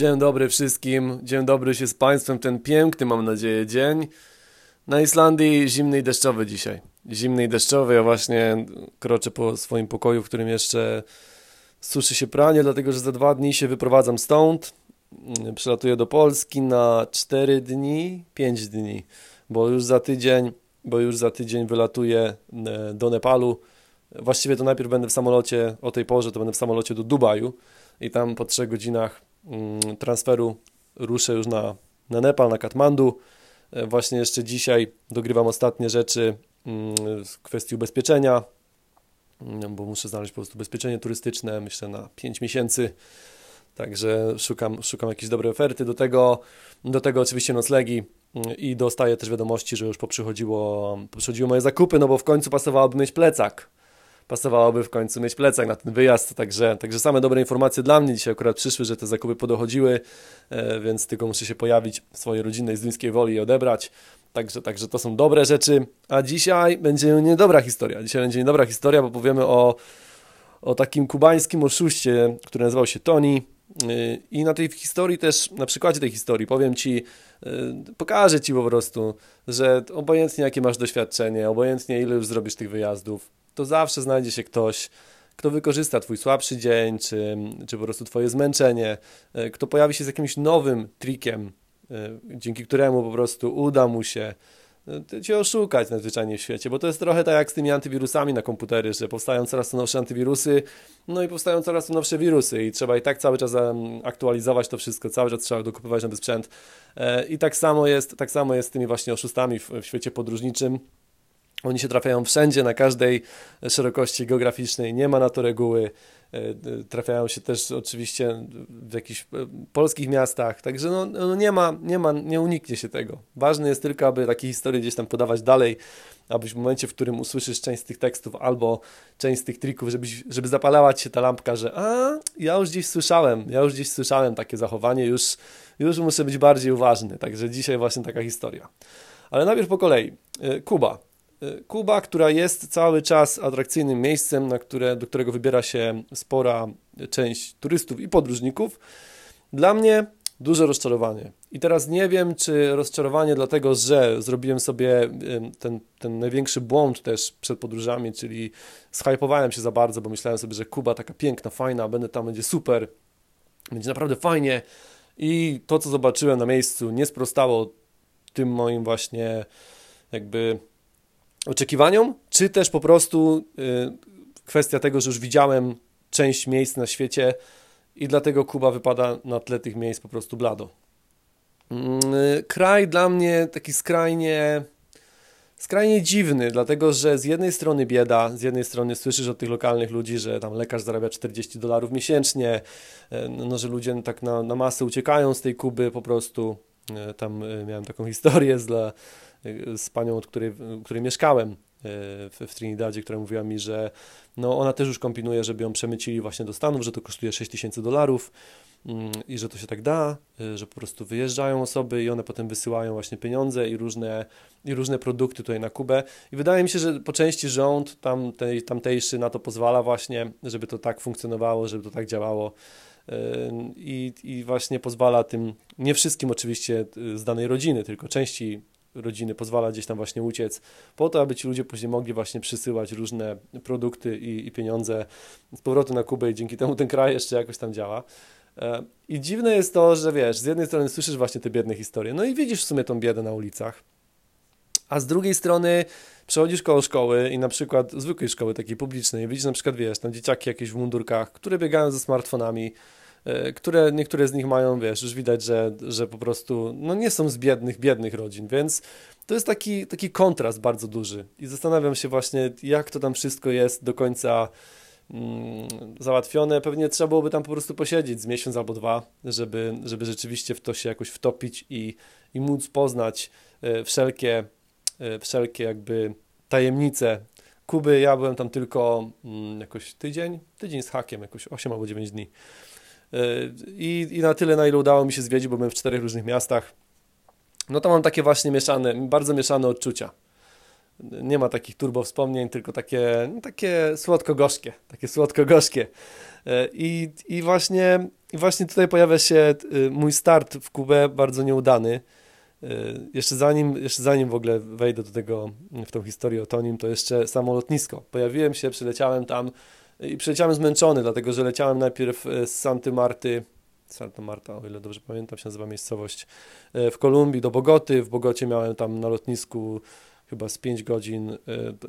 Dzień dobry wszystkim, dzień dobry się z Państwem, ten piękny mam nadzieję dzień. Na Islandii zimny i deszczowy dzisiaj. Zimny i deszczowy, ja właśnie kroczę po swoim pokoju, w którym jeszcze suszy się pranie, dlatego że za dwa dni się wyprowadzam stąd. Przylatuję do Polski na 4 dni, 5 dni, bo już za tydzień, bo już za tydzień wylatuję e, do Nepalu. Właściwie to najpierw będę w samolocie, o tej porze to będę w samolocie do Dubaju i tam po 3 godzinach transferu ruszę już na, na Nepal, na Katmandu. E, właśnie jeszcze dzisiaj dogrywam ostatnie rzeczy mm, w kwestii ubezpieczenia, mm, bo muszę znaleźć po prostu ubezpieczenie turystyczne, myślę na 5 miesięcy. Także szukam, szukam jakiejś dobrej oferty. Do tego, do tego oczywiście noclegi i dostaję też wiadomości, że już poprzychodziło, poprzychodziło moje zakupy, no bo w końcu pasowałoby mieć plecak pasowałoby w końcu mieć plecak na ten wyjazd, także, także same dobre informacje dla mnie dzisiaj akurat przyszły, że te zakupy podochodziły, e, więc tylko muszę się pojawić w swojej rodzinnej z woli i odebrać. Także, także to są dobre rzeczy. A dzisiaj będzie niedobra historia. Dzisiaj będzie niedobra historia, bo powiemy o, o takim kubańskim oszuście, który nazywał się Tony. E, I na tej historii też, na przykładzie tej historii powiem Ci, e, pokażę Ci po prostu, że obojętnie jakie masz doświadczenie, obojętnie ile już zrobisz tych wyjazdów, to zawsze znajdzie się ktoś, kto wykorzysta Twój słabszy dzień, czy, czy po prostu Twoje zmęczenie, e, kto pojawi się z jakimś nowym trikiem, e, dzięki któremu po prostu uda mu się e, Cię oszukać nadzwyczajnie w świecie, bo to jest trochę tak jak z tymi antywirusami na komputery, że powstają coraz to nowsze antywirusy, no i powstają coraz to nowsze wirusy i trzeba i tak cały czas aktualizować to wszystko, cały czas trzeba dokupywać nowy sprzęt. I tak samo jest, tak samo jest z tymi właśnie oszustami w, w świecie podróżniczym, oni się trafiają wszędzie, na każdej szerokości geograficznej, nie ma na to reguły. E, e, trafiają się też oczywiście w jakichś e, polskich miastach, także no, no nie, ma, nie ma, nie uniknie się tego. Ważne jest tylko, aby takie historie gdzieś tam podawać dalej, abyś w momencie, w którym usłyszysz część z tych tekstów albo część z tych trików, żebyś, żeby zapalała ci się ta lampka, że a, ja już gdzieś słyszałem, ja już gdzieś słyszałem takie zachowanie, już, już muszę być bardziej uważny. Także dzisiaj właśnie taka historia. Ale najpierw po kolei. Kuba. Kuba, która jest cały czas atrakcyjnym miejscem, na które, do którego wybiera się spora część turystów i podróżników, dla mnie duże rozczarowanie. I teraz nie wiem, czy rozczarowanie dlatego, że zrobiłem sobie ten, ten największy błąd też przed podróżami, czyli zhypowałem się za bardzo, bo myślałem sobie, że Kuba taka piękna, fajna, będę tam, będzie super, będzie naprawdę fajnie i to, co zobaczyłem na miejscu nie sprostało tym moim właśnie jakby oczekiwaniom, czy też po prostu y, kwestia tego, że już widziałem część miejsc na świecie i dlatego Kuba wypada na tle tych miejsc po prostu blado. Mm, kraj dla mnie taki skrajnie skrajnie dziwny, dlatego że z jednej strony bieda, z jednej strony słyszysz od tych lokalnych ludzi, że tam lekarz zarabia 40 dolarów miesięcznie, e, no, że ludzie tak na, na masę uciekają z tej Kuby po prostu. Tam miałem taką historię z, dla, z panią, od której, której mieszkałem e, w, w Trinidadzie, która mówiła mi, że no ona też już kombinuje, żeby ją przemycili właśnie do Stanów, że to kosztuje 6 tysięcy dolarów mm, i że to się tak da, e, że po prostu wyjeżdżają osoby i one potem wysyłają właśnie pieniądze i różne, i różne produkty tutaj na Kubę. I wydaje mi się, że po części rząd tamtej, tamtejszy na to pozwala właśnie, żeby to tak funkcjonowało, żeby to tak działało. E, I, I właśnie pozwala tym, nie wszystkim oczywiście z danej rodziny, tylko części rodziny pozwala gdzieś tam właśnie uciec, po to, aby ci ludzie później mogli właśnie przysyłać różne produkty i, i pieniądze z powrotu na Kubę i dzięki temu ten kraj jeszcze jakoś tam działa. E, I dziwne jest to, że wiesz, z jednej strony słyszysz właśnie te biedne historie, no i widzisz w sumie tą biedę na ulicach, a z drugiej strony przechodzisz koło szkoły i na przykład zwykłej szkoły takiej publicznej, widzisz na przykład, wiesz, tam dzieciaki jakieś w mundurkach, które biegają ze smartfonami, które niektóre z nich mają, wiesz, już widać, że, że po prostu no nie są z biednych, biednych rodzin, więc to jest taki, taki kontrast bardzo duży i zastanawiam się właśnie, jak to tam wszystko jest do końca mm, załatwione. Pewnie trzeba byłoby tam po prostu posiedzieć z miesiąc albo dwa, żeby, żeby rzeczywiście w to się jakoś wtopić i, i móc poznać e, wszelkie, e, wszelkie jakby tajemnice Kuby. Ja byłem tam tylko mm, jakoś tydzień, tydzień z hakiem, jakoś 8 albo 9 dni. I, I na tyle, na ile udało mi się zwiedzić, bo byłem w czterech różnych miastach, no to mam takie właśnie mieszane, bardzo mieszane odczucia. nie ma takich turbo wspomnień, tylko takie, takie słodko-gorzkie, takie słodko-gorzkie. E, I, i, właśnie, właśnie tutaj pojawia się mój start w Kubę, bardzo nieudany. Jeszcze zanim, jeszcze zanim w ogóle wejdę do tego, w tą historię o Tonim, to jeszcze samo lotnisko. Pojawiłem się, przyleciałem tam i przyleciałem zmęczony, dlatego że leciałem najpierw z Santy Marty Santa Marta, o ile dobrze pamiętam, się nazywa miejscowość, e, w Kolumbii do Bogoty. W Bogocie miałem tam na lotnisku chyba z 5 godzin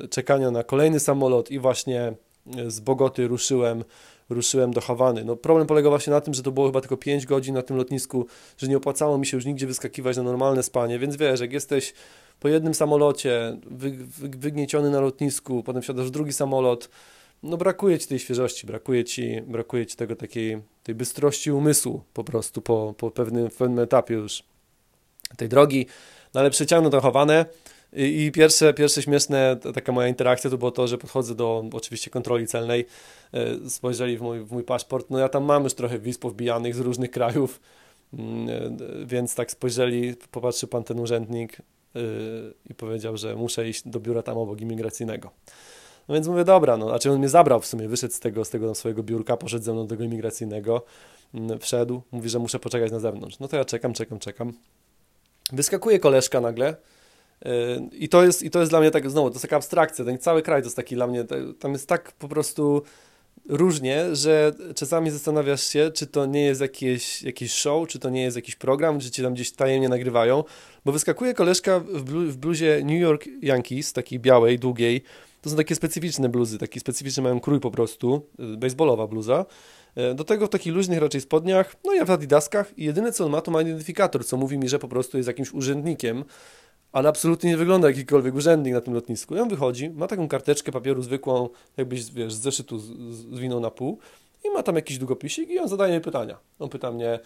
e, czekania na kolejny samolot i właśnie e, z Bogoty ruszyłem, ruszyłem do Hawany. No problem polegał właśnie na tym, że to było chyba tylko 5 godzin na tym lotnisku, że nie opłacało mi się już nigdzie wyskakiwać na normalne spanie, więc wiesz, jak jesteś po jednym samolocie, wy, wy, wygnieciony na lotnisku, potem wsiadasz w drugi samolot, no brakuje ci tej świeżości, brakuje ci, brakuje ci tego takiej, tej bystrości umysłu po prostu po, po pewnym, pewnym etapie już tej drogi, no ale przeciągnę to chowane. I, i pierwsze, pierwsze śmieszne, taka moja interakcja to było to, że podchodzę do oczywiście kontroli celnej, e, spojrzeli w mój, w mój paszport, no ja tam mam już trochę wiz powbijanych z różnych krajów, mm, e, więc tak spojrzeli, popatrzył pan ten urzędnik e, i powiedział, że muszę iść do biura tam obok imigracyjnego. No więc mówię, dobra, no, znaczy on mnie zabrał w sumie, wyszedł z tego, z tego swojego biurka, poszedł ze mną do tego imigracyjnego, mm, wszedł, mówi, że muszę poczekać na zewnątrz. No to ja czekam, czekam, czekam. Wyskakuje koleżka nagle, y, i to, jest, I to jest dla mnie tak, znowu, to jest taka abstrakcja, ten cały kraj to jest taki dla mnie, tam jest tak po prostu różnie, że czasami zastanawiasz się, czy to nie jest jakieś, jakieś show, czy to nie jest jakiś program, czy cię tam gdzieś tajemnie nagrywają, bo wyskakuje koleżka w bluzie New York Yankees, takiej białej, długiej, to są takie specyficzne bluzy, taki specyficzny mają krój po prostu, y, baseballowa bluza. Y, do tego w takich luźnych raczej spodniach, no ja w adidaskach i jedyne co on ma to ma identyfikator, co mówi mi, że po prostu jest jakimś urzędnikiem, ale absolutnie nie wygląda jak jakikolwiek urzędnik na tym lotnisku. I on wychodzi, ma taką karteczkę papieru zwykłą, jakbyś, wiesz, z zeszytu zwinął na pół i ma tam jakiś długopisik i on zadaje mi pytania. On pyta mnie,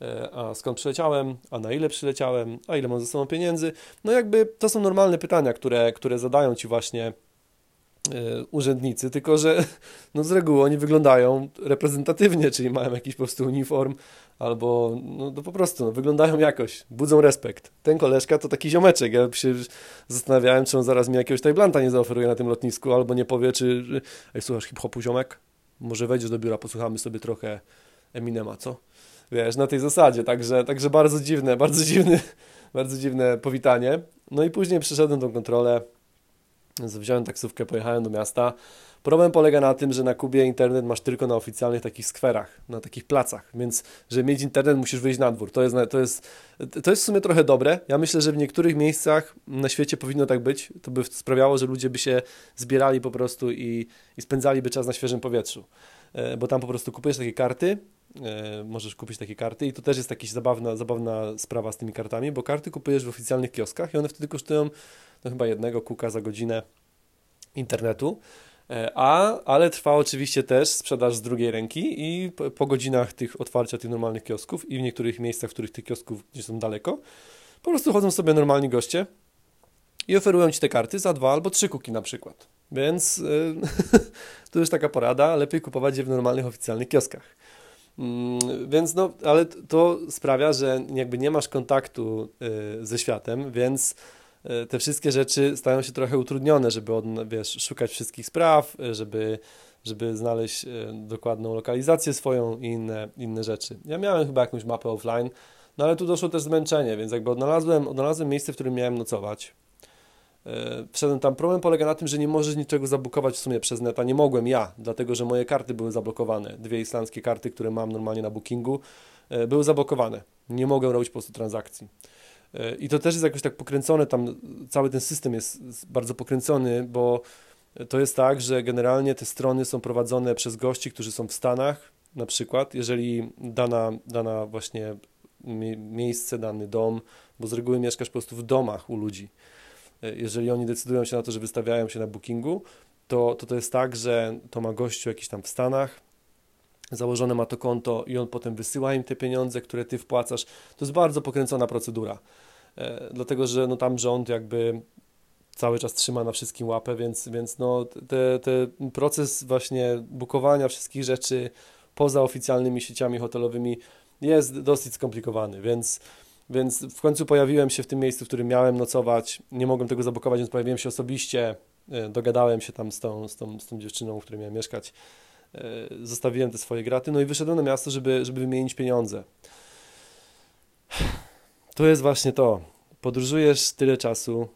e, a skąd przyleciałem, a na ile przyleciałem, a ile mam ze sobą pieniędzy. No jakby to są normalne pytania, które, które zadają ci właśnie E, urzędnicy, tylko że no z reguły oni wyglądają reprezentatywnie, czyli mają jakiś po prostu uniform albo no, no po prostu no, wyglądają jakoś, budzą respekt. Ten koleżka to taki ziomeczek, ja się zastanawiałem, czy on zaraz mi jakiegoś Tajblanta nie zaoferuje na tym lotnisku, albo nie powie, czy ej, słuchasz hip-hopu ziomek? Może wejdziesz do biura, posłuchamy sobie trochę Eminema, co? Wiesz, na tej zasadzie, także, także bardzo dziwne, bardzo dziwne, bardzo dziwne powitanie. No i później przyszedłem tą kontrolę, wziąłem taksówkę, pojechałem do miasta. Problem polega na tym, że na Kubie internet masz tylko na oficjalnych takich skwerach, na takich placach, więc żeby mieć internet musisz wyjść na dwór. To jest, to, jest, to jest w sumie trochę dobre. Ja myślę, że w niektórych miejscach na świecie powinno tak być. To by sprawiało, że ludzie by się zbierali po prostu i, i spędzaliby czas na świeżym powietrzu. E, bo tam po prostu kupujesz takie karty, e, możesz kupić takie karty i to też jest jakaś zabawna, zabawna sprawa z tymi kartami, bo karty kupujesz w oficjalnych kioskach i one wtedy kosztują no chyba jednego kuka za godzinę internetu. E, a, ale trwa oczywiście też sprzedaż z drugiej ręki i po, po, godzinach tych otwarcia tych normalnych kiosków i w niektórych miejscach, w których tych kiosków gdzieś są daleko, po prostu chodzą sobie normalni goście i oferują Ci te karty za dwa albo trzy kuki na przykład. Więc yy, to już taka porada, lepiej kupować je w normalnych, oficjalnych kioskach. Yy, więc no, ale to sprawia, że jakby nie masz kontaktu yy, ze światem, więc E, te wszystkie rzeczy stają się trochę utrudnione, żeby od, wiesz, szukać wszystkich spraw, żeby, żeby znaleźć e, dokładną lokalizację swoją i inne, inne rzeczy. Ja miałem chyba jakąś mapę offline, no ale tu doszło też zmęczenie, więc jakby odnalazłem, odnalazłem miejsce, w którym miałem nocować. Wszedłem tam. Problem polega na tym, że nie możesz niczego zabukować w sumie przez neta. Nie mogłem ja, dlatego że moje karty były zablokowane. Dwie islandzkie karty, które mam normalnie na bookingu, były zablokowane. Nie mogłem robić po prostu transakcji. I to też jest jakoś tak pokręcone, tam cały ten system jest bardzo pokręcony, bo to jest tak, że generalnie te strony są prowadzone przez gości, którzy są w Stanach, na przykład, jeżeli dana, dana właśnie miejsce, dany dom, bo z reguły mieszkasz po prostu w domach u ludzi. Jeżeli oni decydują się na to, że wystawiają się na bookingu, to to, to jest tak, że to ma gościu jakiś tam w Stanach, założone ma to konto i on potem wysyła im te pieniądze, które ty wpłacasz. To jest bardzo pokręcona procedura, e, dlatego że no, tam rząd jakby cały czas trzyma na wszystkim łapę, więc, więc no, te, te proces właśnie bukowania wszystkich rzeczy poza oficjalnymi sieciami hotelowymi jest dosyć skomplikowany, więc Więc w końcu pojawiłem się w tym miejscu, w którym miałem nocować. Nie mogłem tego zablokować, więc pojawiłem się osobiście. E, dogadałem się tam z tą, z tą, z tą dziewczyną, w której miałem mieszkać. E, zostawiłem te swoje graty, no i wyszedłem na miasto, żeby, żeby wymienić pieniądze. To jest właśnie to. Podróżujesz tyle czasu,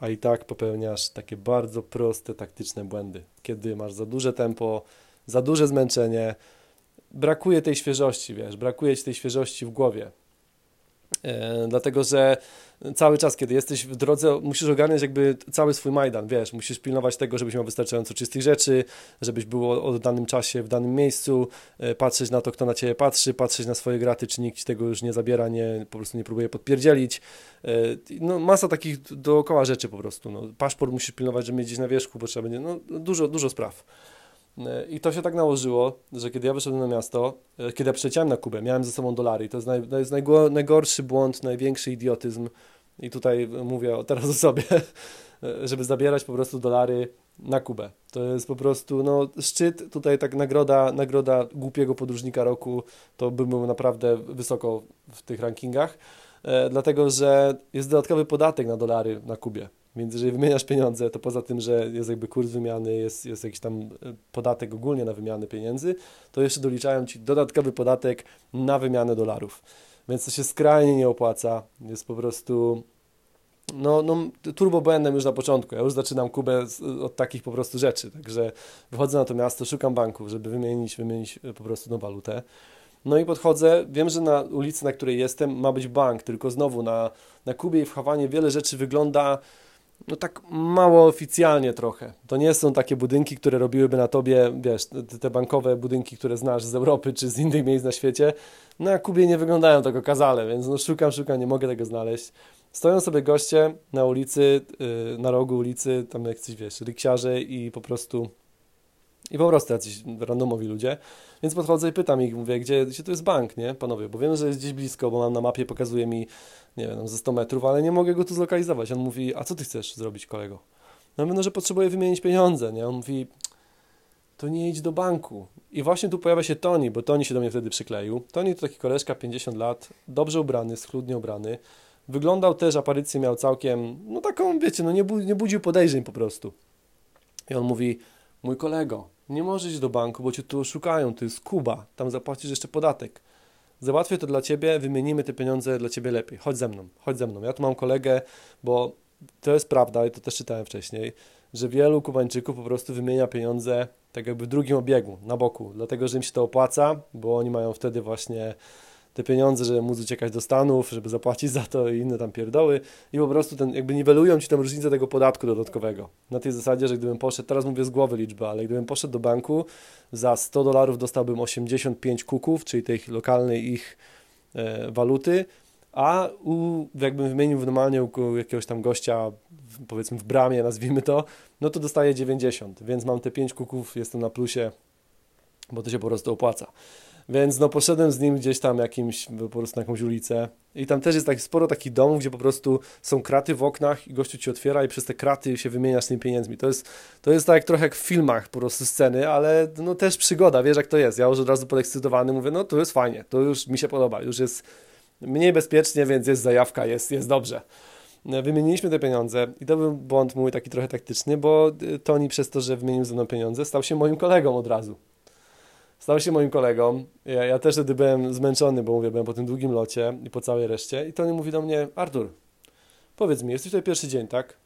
a i tak popełniasz takie bardzo proste, taktyczne błędy. Kiedy masz za duże tempo, za duże zmęczenie, brakuje tej świeżości, wiesz, brakuje ci tej świeżości w głowie. E, dlatego, że cały czas, kiedy jesteś w drodze, musisz ogarniać jakby cały swój Majdan, wiesz, musisz pilnować tego, żebyś miał wystarczająco czystych rzeczy, żebyś był o, danym czasie w danym miejscu, e, patrzeć na to, kto na ciebie patrzy, patrzeć na swoje graty, czy nikt ci tego już nie zabiera, nie, po prostu nie próbuje podpierdzielić. E, no, masa takich dookoła rzeczy po prostu. No, paszport musisz pilnować, żeby mieć gdzieś na wierzchu, bo trzeba będzie, no, dużo, dużo spraw. I to się tak nałożyło, że kiedy ja wyszedłem na miasto, e, kiedy ja przyleciałem na Kubę, miałem ze sobą dolary. To jest, naj, to jest najgorszy błąd, największy idiotyzm. I tutaj mówię teraz o sobie, żeby zabierać po prostu dolary na Kubę. To jest po prostu no, szczyt, tutaj tak nagroda, nagroda głupiego podróżnika roku, to bym był naprawdę wysoko w tych rankingach, e, dlatego że jest dodatkowy podatek na dolary na Kubie. Więc jeżeli wymieniasz pieniądze, to poza tym, że jest jakby kurs wymiany, jest, jest jakiś tam e, podatek ogólnie na wymianę pieniędzy, to jeszcze doliczają ci dodatkowy podatek na wymianę dolarów. Więc to się skrajnie nie opłaca. Jest po prostu no, no turbo błędem już na początku. Ja już zaczynam Kubę z, od takich po prostu rzeczy. Także wychodzę na to miasto, szukam banków, żeby wymienić, wymienić e, po prostu na walutę. No i podchodzę, wiem, że na ulicy, na której jestem, ma być bank, tylko znowu na, na Kubie i w Hawanie wiele rzeczy wygląda no tak mało oficjalnie trochę. To nie są takie budynki, które robiłyby na tobie, wiesz, te bankowe budynki, które znasz z Europy czy z innych miejsc na świecie. Na Kubie nie wyglądają tak okazale, więc no szukam, szukam, nie mogę tego znaleźć. Stoją sobie goście na ulicy, yy, na rogu ulicy, tam jak coś, wiesz, ryksiarze i po prostu i po prostu jacyś randomowi ludzie. Więc podchodzę i pytam ich, mówię, gdzie, gdzie to jest bank, nie, panowie? Bo wiem, że jest gdzieś blisko, bo mam na mapie, pokazuje mi, nie wiem, ze 100 metrów, ale nie mogę go tu zlokalizować. On mówi, a co ty chcesz zrobić, kolego? No mówię, no, że potrzebuję wymienić pieniądze, nie? On mówi, to nie idź do banku. I właśnie tu pojawia się Toni, bo Toni się do mnie wtedy przykleił. Toni to taki koleżka, 50 lat, dobrze ubrany, schludnie ubrany. Wyglądał też, aparycję miał całkiem, no taką, wiecie, no nie, bu nie budził podejrzeń po prostu. I on mówi, mój kolego, nie możesz iść do banku, bo cię tu oszukają, to jest Kuba, tam zapłacisz jeszcze podatek. Załatwię to dla ciebie, wymienimy te pieniądze dla ciebie lepiej. Chodź ze mną, chodź ze mną. Ja tu mam kolegę, bo to jest prawda i to też czytałem wcześniej, że wielu Kubańczyków po prostu wymienia pieniądze tak jakby w drugim obiegu, na boku, dlatego że im się to opłaca, bo oni mają wtedy właśnie te pieniądze, żeby móc uciekać do Stanów, żeby zapłacić za to i inne tam pierdoły i po prostu ten, jakby niwelują ci tę różnicę tego podatku dodatkowego. Na tej zasadzie, że gdybym poszedł, teraz mówię z głowy liczbę, ale gdybym poszedł do banku, za 100 dolarów dostałbym 85 kuków, czyli tej lokalnej ich e, waluty, a u, jakbym wymienił normalnie u jakiegoś tam gościa, powiedzmy w bramie, nazwijmy to, no to dostaję 90, więc mam te 5 kuków, jestem na plusie, bo to się po prostu opłaca. Więc no poszedłem z nim gdzieś tam jakimś, po prostu na jakąś ulicę i tam też jest tak sporo takich domów, gdzie po prostu są kraty w oknach i gościu ci otwiera i przez te kraty się wymieniasz z tymi pieniędzmi. To jest, to jest tak trochę jak w filmach po prostu sceny, ale no też przygoda, wiesz jak to jest. Ja już od razu podekscytowany mówię, no to jest fajnie, to już mi się podoba, już jest mniej bezpiecznie, więc jest zajawka, jest, jest dobrze. Wymieniliśmy te pieniądze i to był błąd mój taki trochę taktyczny, bo Toni przez to, że wymienił ze mną pieniądze, stał się moim kolegą od razu stał się moim kolegą. Ja, ja też wtedy byłem zmęczony, bo mówię, byłem po tym długim locie i po całej reszcie. I Tony mówi do mnie, Artur, powiedz mi, jesteś tutaj pierwszy dzień, tak?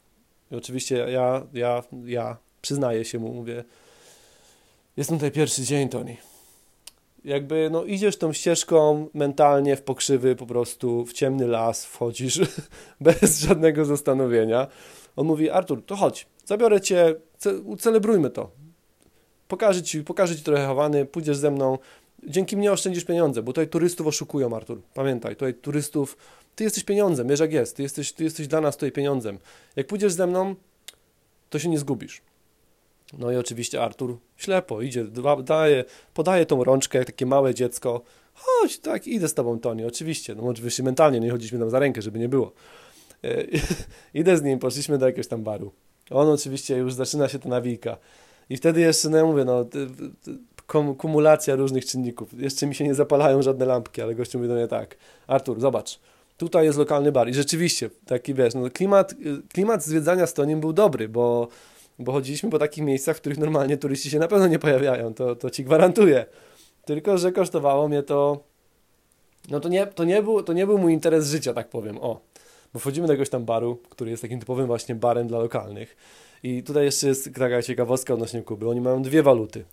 I oczywiście ja, ja, ja przyznaję się mu, mówię, jestem tutaj pierwszy dzień, Tony. Jakby, no idziesz tą ścieżką mentalnie w pokrzywy, po prostu w ciemny las wchodzisz bez żadnego zastanowienia. On mówi, Artur, to chodź, zabiorę cię, celebrujmy to pokażę ci, pokażę ci trochę Hawany, pójdziesz ze mną, dzięki mnie oszczędzisz pieniądze, bo tutaj turystów oszukują, Artur. Pamiętaj, tutaj turystów, ty jesteś pieniądzem, wiesz jak jest, ty jesteś, ty jesteś dla nas tutaj pieniądzem. Jak pójdziesz ze mną, to się nie zgubisz. No i oczywiście Artur ślepo idzie, daje, podaje tą rączkę jak takie małe dziecko. Chodź, tak, idę z tobą, Toni, oczywiście. No oczywiście mentalnie, nie chodziliśmy tam za rękę, żeby nie było. E, idę z nim, poszliśmy do jakiegoś tam baru. On oczywiście już zaczyna się ta nawika. I wtedy jeszcze, no ja mówię, no, kumulacja różnych czynników. Jeszcze mi się nie zapalają żadne lampki, ale gościu mówi do mnie tak, Artur, zobacz, tutaj jest lokalny bar. I rzeczywiście, taki wiesz, no klimat, klimat zwiedzania Stoniem był dobry, bo, bo chodziliśmy po takich miejscach, w których normalnie turyści się na pewno nie pojawiają, to, to ci gwarantuję. Tylko, że kosztowało mnie to, no to nie, to, nie był, to nie był mój interes życia, tak powiem, o. Wchodzimy do jakiegoś tam baru, który jest takim typowym właśnie barem dla lokalnych. I tutaj jeszcze jest taka ciekawostka odnośnie Kuby. Oni mają dwie waluty.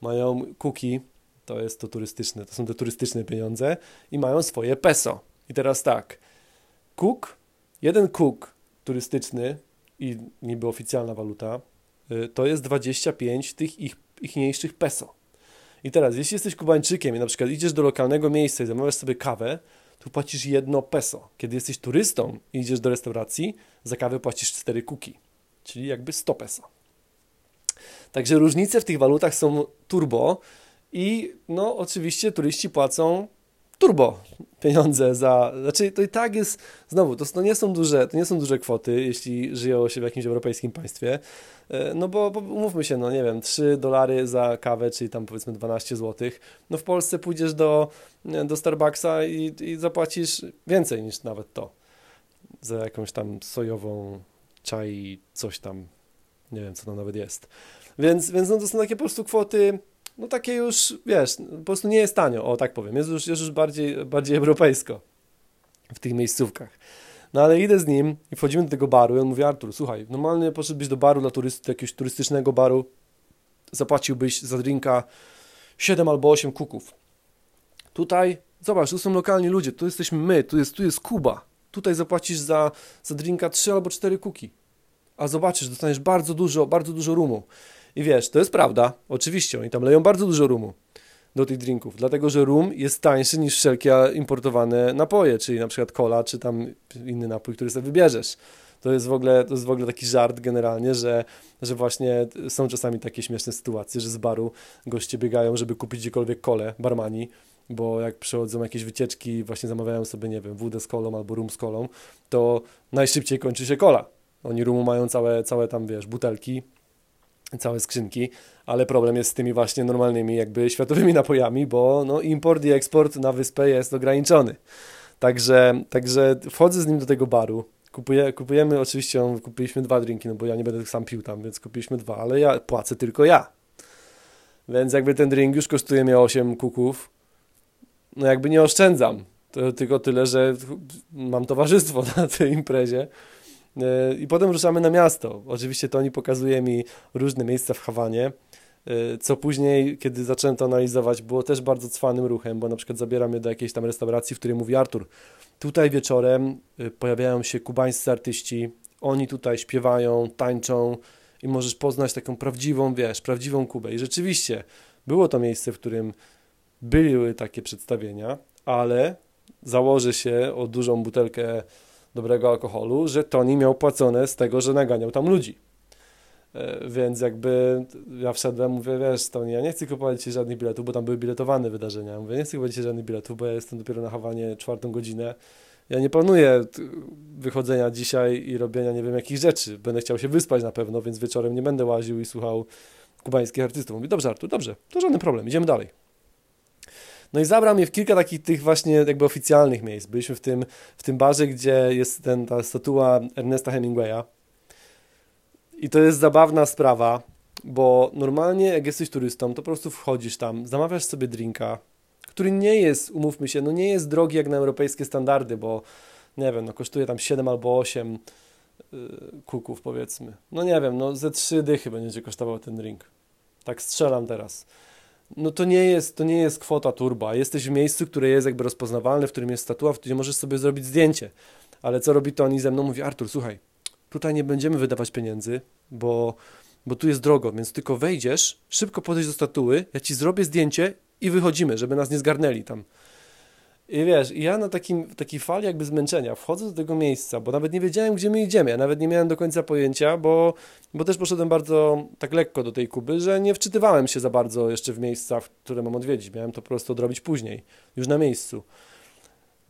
Mają kuki, to jest to turystyczne, to są te turystyczne pieniądze i mają swoje peso. I teraz tak, kuk, jeden kuk turystyczny i niby oficjalna waluta, y, to jest 25 tych ich, ichniejszych peso. I teraz, jeśli jesteś Kubańczykiem i na przykład idziesz do lokalnego miejsca i zamawiasz sobie kawę, to płacisz jedno peso. Kiedy jesteś turystą i idziesz do restauracji, za kawę płacisz 4 kuki, czyli jakby 100 peso. Także różnice w tych walutach są turbo i no oczywiście turyści płacą turbo pieniądze za, znaczy to i tak jest, znowu, to, to, nie są duże, to nie są duże kwoty, jeśli żyją się w jakimś europejskim państwie, no bo, bo umówmy się, no nie wiem, 3 dolary za kawę, czyli tam powiedzmy 12 zł, no w Polsce pójdziesz do, do Starbucksa i, i zapłacisz więcej niż nawet to, za jakąś tam sojową czaj, coś tam, nie wiem co to nawet jest, więc, więc no to są takie po prostu kwoty, no takie już, wiesz, po prostu nie jest tanio, o tak powiem, jest już, jest już bardziej, bardziej europejsko w tych miejscówkach. No ale idę z nim i wchodzimy do tego baru i on mówi, Artur, słuchaj, normalnie poszedłbyś do baru dla turysty, jakiegoś turystycznego baru, zapłaciłbyś za drinka 7 albo 8 kuków. Tutaj, zobacz, tu są lokalni ludzie, tu jesteśmy my, tu jest, tu jest Kuba. Tutaj zapłacisz za, za drinka 3 albo 4 kuki. A zobaczysz, dostaniesz bardzo dużo, bardzo dużo rumu. I wiesz, to jest prawda, oczywiście, oni tam leją bardzo dużo rumu do tych drinków, dlatego że rum jest tańszy niż wszelkie importowane napoje, czyli na przykład cola, czy tam inny napój, który sobie wybierzesz. To jest w ogóle, to jest w ogóle taki żart generalnie, że, że właśnie są czasami takie śmieszne sytuacje, że z baru goście biegają, żeby kupić gdziekolwiek kole, barmani, bo jak przychodzą jakieś wycieczki, właśnie zamawiają sobie, nie wiem, wódę z kolą albo rum z kolą, to najszybciej kończy się kola. Oni rumu mają całe, całe tam, wiesz, butelki, całe skrzynki, ale problem jest z tymi właśnie normalnymi jakby światowymi napojami, bo no, import i eksport na wyspę jest ograniczony. Także, także wchodzę z nim do tego baru, Kupuje, kupujemy, oczywiście kupiliśmy dwa drinki, no bo ja nie będę sam pił tam, więc kupiliśmy dwa, ale ja płacę tylko ja. Więc jakby ten drink już kosztuje mnie 8 kuków, no jakby nie oszczędzam. To tylko tyle, że mam towarzystwo na tej imprezie E, I potem ruszamy na miasto. Oczywiście Toni pokazuje mi różne miejsca w Hawanie, co później, kiedy zacząłem to analizować, było też bardzo cwanym ruchem, bo na przykład zabieram mnie do jakiejś tam restauracji, w której mówi Artur, tutaj wieczorem e, pojawiają się kubańscy artyści, oni tutaj śpiewają, tańczą i możesz poznać taką prawdziwą, wiesz, prawdziwą Kubę. I rzeczywiście było to miejsce, w którym były takie przedstawienia, ale założę się o dużą butelkę dobrego alkoholu, że Tony miał płacone z tego, że naganiał tam ludzi. E, więc jakby ja wszedłem, mówię, wiesz Tony, ja nie chcę kupować Ci żadnych biletów, bo tam były biletowane wydarzenia. Mówię, nie chcę kupować Ci żadnych biletów, bo ja jestem dopiero na Hawanie czwartą godzinę. Ja nie planuję wychodzenia dzisiaj i robienia nie wiem jakich rzeczy. Będę chciał się wyspać na pewno, więc wieczorem nie będę łaził i słuchał kubańskich artystów. Mówi, dobrze Artur, dobrze, to żaden problem, idziemy dalej. No i zabrał mnie w kilka takich tych właśnie jakby oficjalnych miejsc. Byliśmy w tym, w tym barze, gdzie jest ten, ta statua Ernesta Hemingwaya. I to jest zabawna sprawa, bo normalnie jak jesteś turystą, to po prostu wchodzisz tam, zamawiasz sobie drinka, który nie jest, umówmy się, no nie jest drogi jak na europejskie standardy, bo nie wiem, no kosztuje tam 7 albo 8 yy, kuków powiedzmy. No nie wiem, no ze 3 dychy będzie kosztował ten drink. Tak strzelam teraz no to nie jest, to nie jest kwota turba. Jesteś w miejscu, które jest jakby rozpoznawalne, w którym jest statua, w którym możesz sobie zrobić zdjęcie. Ale co robi Toni ze mną? Mówi, Artur, słuchaj, tutaj nie będziemy wydawać pieniędzy, bo, bo tu jest drogo, więc tylko wejdziesz, szybko podejść do statuły, ja ci zrobię zdjęcie i wychodzimy, żeby nas nie zgarnęli tam. I wiesz, ja na takim, takiej fali jakby zmęczenia wchodzę do tego miejsca, bo nawet nie wiedziałem, gdzie my idziemy. Ja nawet nie miałem do końca pojęcia, bo, bo też poszedłem bardzo tak lekko do tej Kuby, że nie wczytywałem się za bardzo jeszcze w miejsca, które mam odwiedzić. Miałem to po prostu odrobić później, już na miejscu.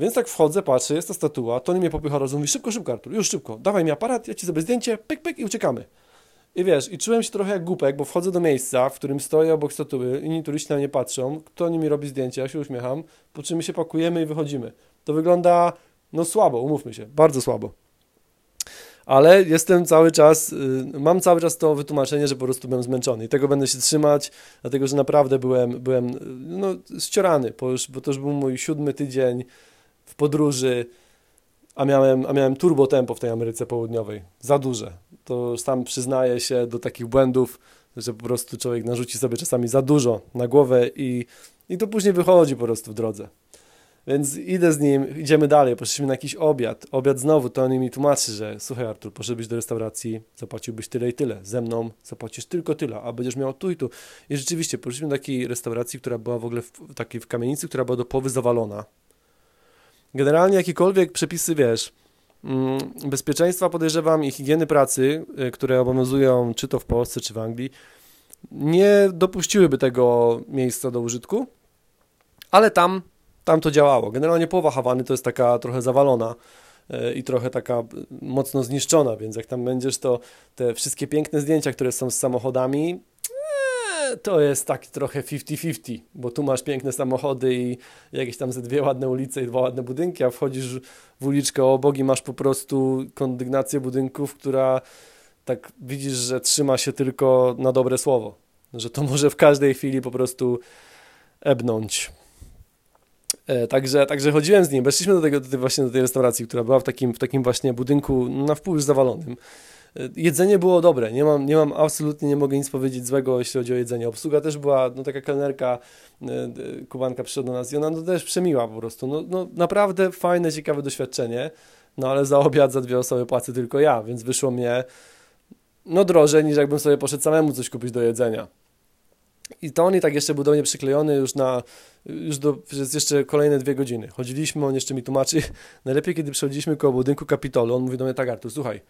Więc tak wchodzę, patrzę, jest ta statua, to nie mnie popycha rozum, mówi szybko, szybko Artur, już szybko, dawaj mi aparat, ja ci zrobię zdjęcie, pyk, pyk i uciekamy. I wiesz, i czułem się trochę jak głupek, bo wchodzę do miejsca, w którym stoję obok statuły, inni turyści na mnie patrzą, kto nimi robi zdjęcia, ja się uśmiecham, po czym my się pakujemy i wychodzimy. To wygląda No słabo, umówmy się, bardzo słabo. Ale jestem cały czas, y, mam cały czas to wytłumaczenie, że po prostu byłem zmęczony i tego będę się trzymać, dlatego że naprawdę byłem, byłem no, ściorany, bo, już, bo to już był mój siódmy tydzień w podróży, a miałem, a miałem turbo tempo w tej Ameryce Południowej. Za duże. To sam przyznaję się do takich błędów, że po prostu człowiek narzuci sobie czasami za dużo na głowę i, i to później wychodzi po prostu w drodze. Więc idę z nim, idziemy dalej, poszliśmy na jakiś obiad. Obiad znowu, to on mi tłumaczy, że słuchaj Artur, poszedłbyś do restauracji, zapłaciłbyś tyle i tyle. Ze mną zapłacisz tylko tyle, a będziesz miał tu i tu. I rzeczywiście, poszliśmy do takiej restauracji, która była w ogóle w, takiej w kamienicy, która była do połowy zawalona. Generalnie jakiekolwiek przepisy, wiesz, mm, bezpieczeństwa podejrzewam i higieny pracy, y, które obowiązują czy to w Polsce, czy w Anglii, nie dopuściłyby tego miejsca do użytku, ale tam tam to działało. Generalnie połowa Hawany to jest taka trochę zawalona e, i trochę taka mocno zniszczona, więc jak tam będziesz, to te wszystkie piękne zdjęcia, które są z samochodami, to jest taki trochę 50-50, bo tu masz piękne samochody i jakieś tam ze dwie ładne ulice i dwa ładne budynki, a wchodzisz w uliczkę obok i masz po prostu kondygnację budynków, która tak widzisz, że trzyma się tylko na dobre słowo, że to może w każdej chwili po prostu ebnąć. E, także, także chodziłem z nim, weszliśmy do, tego, do tej, właśnie do tej restauracji, która była w takim, w takim właśnie budynku na wpół już zawalonym. E, jedzenie było dobre, nie mam, nie mam absolutnie, nie mogę nic powiedzieć złego, jeśli chodzi o jedzenie. Obsługa też była, no taka kelnerka, e, kubanka przyszła do nas i ona no, też przemiła po prostu. No, no naprawdę fajne, ciekawe doświadczenie, no ale za obiad za dwie osoby płacę tylko ja, więc wyszło mnie no drożej niż jakbym sobie poszedł samemu coś kupić do jedzenia. I Tony tak jeszcze był do mnie przyklejony już na, już do, przez jeszcze kolejne dwie godziny. Chodziliśmy, on jeszcze mi tłumaczy, najlepiej kiedy przechodziliśmy koło budynku Kapitolu, on mówi do mnie tak, Artur, słuchaj,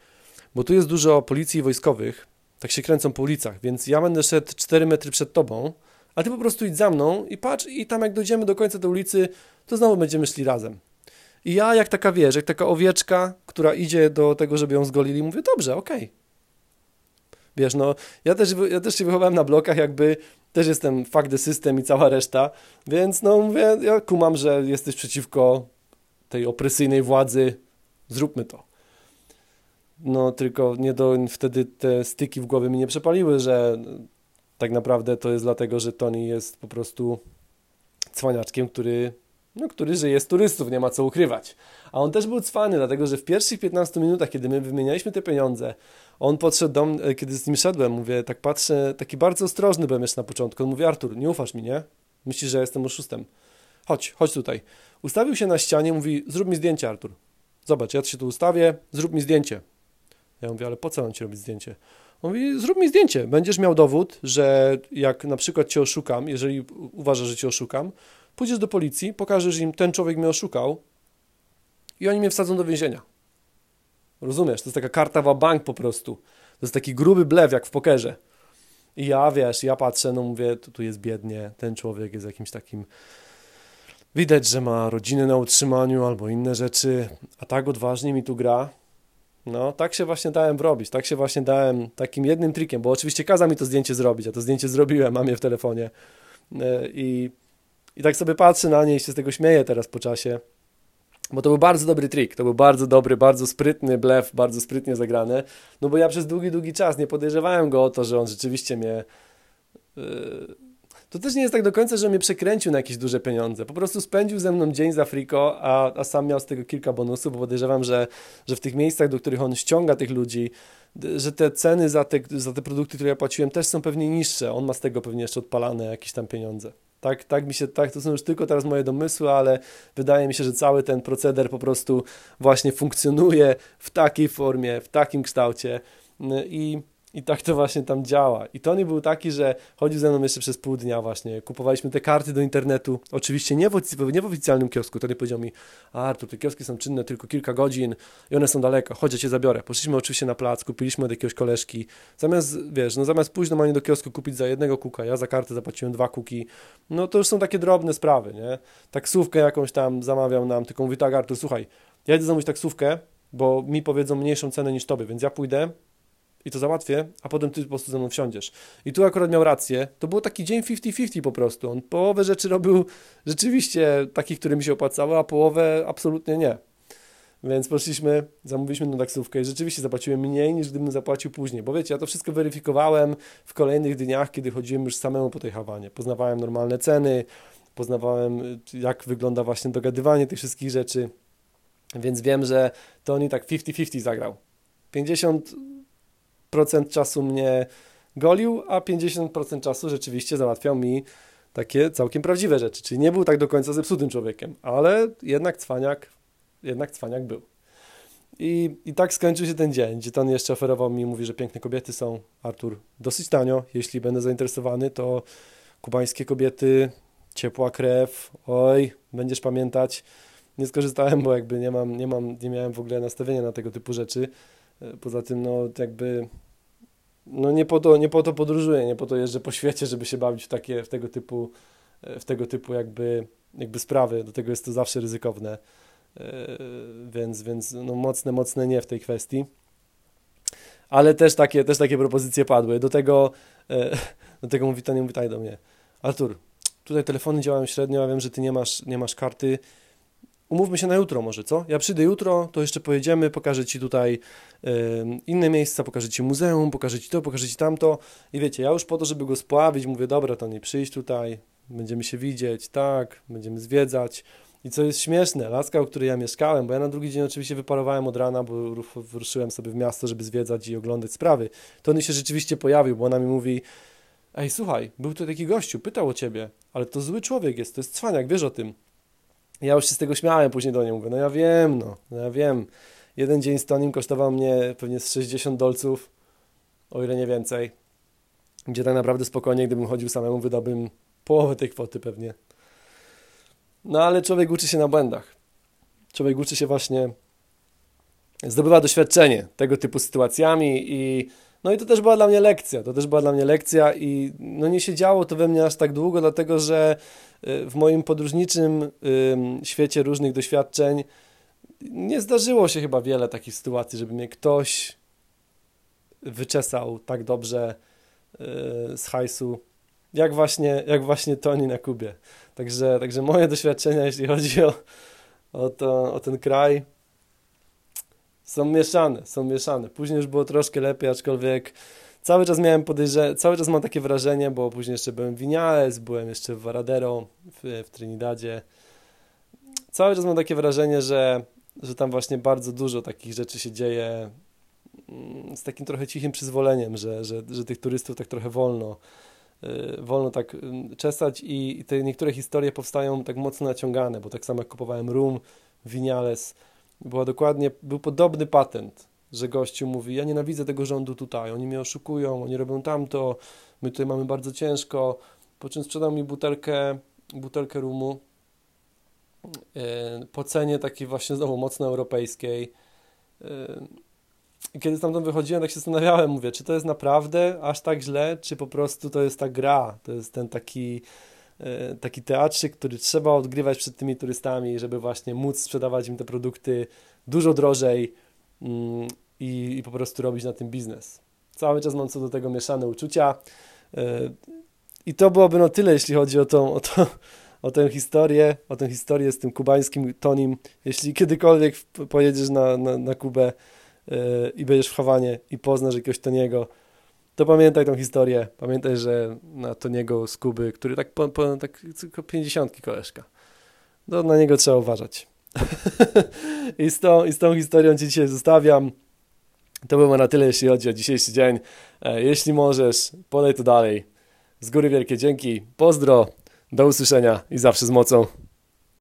bo tu jest dużo policji wojskowych, tak się kręcą po ulicach, więc ja będę szedł 4 metry przed tobą, a ty po prostu idź za mną i patrz i tam jak dojdziemy do końca tej ulicy, to znowu będziemy szli razem. I ja jak taka, wiesz, jak taka owieczka, która idzie do tego, żeby ją zgolili, mówię, dobrze, okej. Okay. Wiesz, no, ja też, ja też się wychowałem na blokach, jakby też jestem fuck the system i cała reszta, więc no mówię, ja kumam, że jesteś przeciwko tej opresyjnej władzy, zróbmy to. No tylko nie do, wtedy te styki w głowie mi nie przepaliły, że tak naprawdę to jest dlatego, że Tony jest po prostu cwaniaczkiem, który, no, który żyje z turystów, nie ma co ukrywać. A on też był cwany, dlatego że w pierwszych 15 minutach, kiedy my wymienialiśmy te pieniądze, on podszedł do mnie, kiedy z nim szedłem, mówię, tak patrzę, taki bardzo ostrożny byłem jeszcze na początku. On mówi, Artur, nie ufasz mi, nie? Myślisz, że jestem oszustem. Chodź, chodź tutaj. Ustawił się na ścianie, mówi, zrób mi zdjęcie, Artur. Zobacz, ja się tu ustawię, zrób mi zdjęcie. Ja mówię, ale po co mam ci robić zdjęcie? On mówi, zrób mi zdjęcie. Będziesz miał dowód, że jak na przykład cię oszukam, jeżeli uważasz, że cię oszukam, pójdziesz do policji, pokażesz im, ten człowiek mnie oszukał i oni mnie wsadzą do więzienia. Rozumiesz? To jest taka karta bank po prostu. To jest taki gruby blew jak w pokerze. I ja, wiesz, ja patrzę, no mówię, tu, tu jest biednie, ten człowiek jest jakimś takim... Widać, że ma rodzinę na utrzymaniu albo inne rzeczy, a tak odważnie mi tu gra. No, tak się właśnie dałem wrobić, tak się właśnie dałem takim jednym trikiem, bo oczywiście kazał mi to zdjęcie zrobić, a to zdjęcie zrobiłem, mam je w telefonie. E, I, i tak sobie patrzę na nie i się z tego śmieję teraz po czasie. Bo to był bardzo dobry trik, to był bardzo dobry, bardzo sprytny blef, bardzo sprytnie zagrany. No bo ja przez długi, długi czas nie podejrzewałem go o to, że on rzeczywiście mnie... Yy... To też nie jest tak do końca, że mnie przekręcił na jakieś duże pieniądze. Po prostu spędził ze mną dzień z Afriko, a, a sam miał z tego kilka bonusów, bo podejrzewam, że, że w tych miejscach, do których on ściąga tych ludzi, że te ceny za te, za te produkty, które ja płaciłem, też są pewnie niższe. On ma z tego pewnie jeszcze odpalane jakieś tam pieniądze. Tak, tak mi się, tak, to są już tylko teraz moje domysły, ale wydaje mi się, że cały ten proceder po prostu właśnie funkcjonuje w takiej formie, w takim kształcie i i tak to właśnie tam działa. I Tony był taki, że chodził ze mną jeszcze przez pół dnia właśnie. Kupowaliśmy te karty do internetu. Oczywiście nie w, nie w oficjalnym kiosku. Tony powiedział mi, Artur, te kioski są czynne tylko kilka godzin i one są daleko. Chodź, ja cię zabiorę. Poszliśmy oczywiście na plac, kupiliśmy od jakiegoś koleżki. Zamiast, wiesz, no zamiast pójść normalnie do kiosku kupić za jednego kuka, ja za kartę zapłaciłem dwa kuki. No to już są takie drobne sprawy, nie? Taksówkę jakąś tam zamawiał nam, tylko mówi tak, Artur, słuchaj, ja idę zamówić taksówkę, bo mi powiedzą mniejszą cenę niż tobie, więc ja pójdę, i to załatwię, a potem ty po prostu ze mną wsiądziesz. I tu akurat miał rację. To był taki dzień 50-50 po prostu. On połowę rzeczy robił rzeczywiście takich, które mi się opłacały, a połowę absolutnie nie. Więc poszliśmy, zamówiliśmy tą taksówkę i rzeczywiście zapłaciłem mniej niż gdybym zapłacił później. Bo wiecie, ja to wszystko weryfikowałem w kolejnych dniach, kiedy chodziłem już samemu po tej Hawanie. Poznawałem normalne ceny, poznawałem jak wygląda właśnie dogadywanie tych wszystkich rzeczy. Więc wiem, że to oni tak 50-50 zagrał. 50% czasu mnie golił, a 50% czasu rzeczywiście załatwiał mi takie całkiem prawdziwe rzeczy. Czyli nie był tak do końca zepsutym człowiekiem, ale jednak cwaniak, jednak cwaniak był. I, I tak skończył się ten dzień, gdzie on jeszcze oferował mi, mówi, że piękne kobiety są, Artur, dosyć tanio, jeśli będę zainteresowany, to kubańskie kobiety, ciepła krew, oj, będziesz pamiętać. Nie skorzystałem, bo jakby nie mam, nie mam, nie miałem w ogóle nastawienia na tego typu rzeczy. E, poza tym, no jakby no nie po to, nie po to podróżuję, nie po to jeżdżę po świecie, żeby się bawić w takie, w tego typu, w tego typu jakby, jakby sprawy. Do tego jest to zawsze ryzykowne. E, więc, więc no mocne, mocne nie w tej kwestii. Ale też takie, też takie propozycje padły. Do tego, e, do tego mówi Tony, mówi tak do mnie. Artur, tutaj telefony działają średnio, ja wiem, że ty nie masz, nie masz karty, umówmy się na jutro może, co? Ja przyjdę jutro, to jeszcze pojedziemy, pokażę Ci tutaj y, inne miejsca, pokażę Ci muzeum, pokażę Ci to, pokażę Ci tamto i wiecie, ja już po to, żeby go spławić, mówię, dobra, to nie przyjść tutaj, będziemy się widzieć, tak, będziemy zwiedzać. I co jest śmieszne, laska, u której ja mieszkałem, bo ja na drugi dzień oczywiście wyparowałem od rana, bo ruszyłem sobie w miasto, żeby zwiedzać i oglądać sprawy, to on się rzeczywiście pojawił, bo ona mi mówi, ej, słuchaj, był tu taki gościu, pytał o ciebie, ale to zły człowiek jest, to jest cwaniak, wiesz o tym. Ja już się z tego śmiałem, później do niej mówię, no ja wiem, no, no ja wiem. Jeden dzień z Tonim kosztował mnie pewnie z 60 dolców, o ile nie więcej. Gdzie tak naprawdę spokojnie, gdybym chodził samemu, wydałbym połowę tej kwoty pewnie. No ale człowiek uczy się na błędach. Człowiek uczy się właśnie, zdobywa doświadczenie tego typu sytuacjami i no i to też była dla mnie lekcja, to też była dla mnie lekcja i no nie siedziało to we mnie aż tak długo, dlatego że y, w moim podróżniczym świecie różnych doświadczeń nie zdarzyło się chyba wiele takich sytuacji, żeby mnie ktoś wyczesał tak dobrze y, z hajsu, jak właśnie, jak właśnie Toni na Kubie. Także, także moje doświadczenia, jeśli chodzi o, o, to, o ten kraj, są mieszane, są mieszane. Później już było troszkę lepiej, aczkolwiek cały czas miałem podejrzenie, cały czas mam takie wrażenie, bo później jeszcze byłem w Vinales, byłem jeszcze w Varadero, w, w Trinidadzie. Cały czas mam takie wrażenie, że, że tam właśnie bardzo dużo takich rzeczy się dzieje mm, z takim trochę cichym przyzwoleniem, że, że, że tych turystów tak trochę wolno, yy, wolno tak yy, czesać i, te niektóre historie powstają tak mocno naciągane, bo tak samo jak kupowałem rum, Vinales, była dokładnie, był podobny patent, że gościu mówi, ja nienawidzę tego rządu tutaj, oni mnie oszukują, oni robią tamto, my tutaj mamy bardzo ciężko, po czym sprzedał mi butelkę, butelkę rumu e, po cenie takiej właśnie znowu mocno europejskiej. I kiedy stamtąd wychodziłem, tak się zastanawiałem, mówię, czy to jest naprawdę aż tak źle, czy po prostu to jest ta gra, to jest ten taki taki teatrzyk, który trzeba odgrywać przed tymi turystami, żeby właśnie móc sprzedawać im te produkty dużo drożej mm, i, i po prostu robić na tym biznes. Cały czas mam co do tego mieszane uczucia. E, I to byłoby no tyle, jeśli chodzi o, tą, o, to, o tę historię, o tę historię z tym kubańskim Tonim. Jeśli kiedykolwiek pojedziesz na, na, na Kubę e, i będziesz w Hawanie i poznasz jakiegoś Toniego, to pamiętaj tą historię. Pamiętaj, że na Toniego z Kuby, który tak po, po tak tylko 50 koleżka, no na niego trzeba uważać. I, z tą, I z tą historią Cię dzisiaj zostawiam. To było na tyle, jeśli chodzi o dzisiejszy dzień. E, jeśli możesz, podaj to dalej. Z góry wielkie dzięki. Pozdro, do usłyszenia i zawsze z mocą.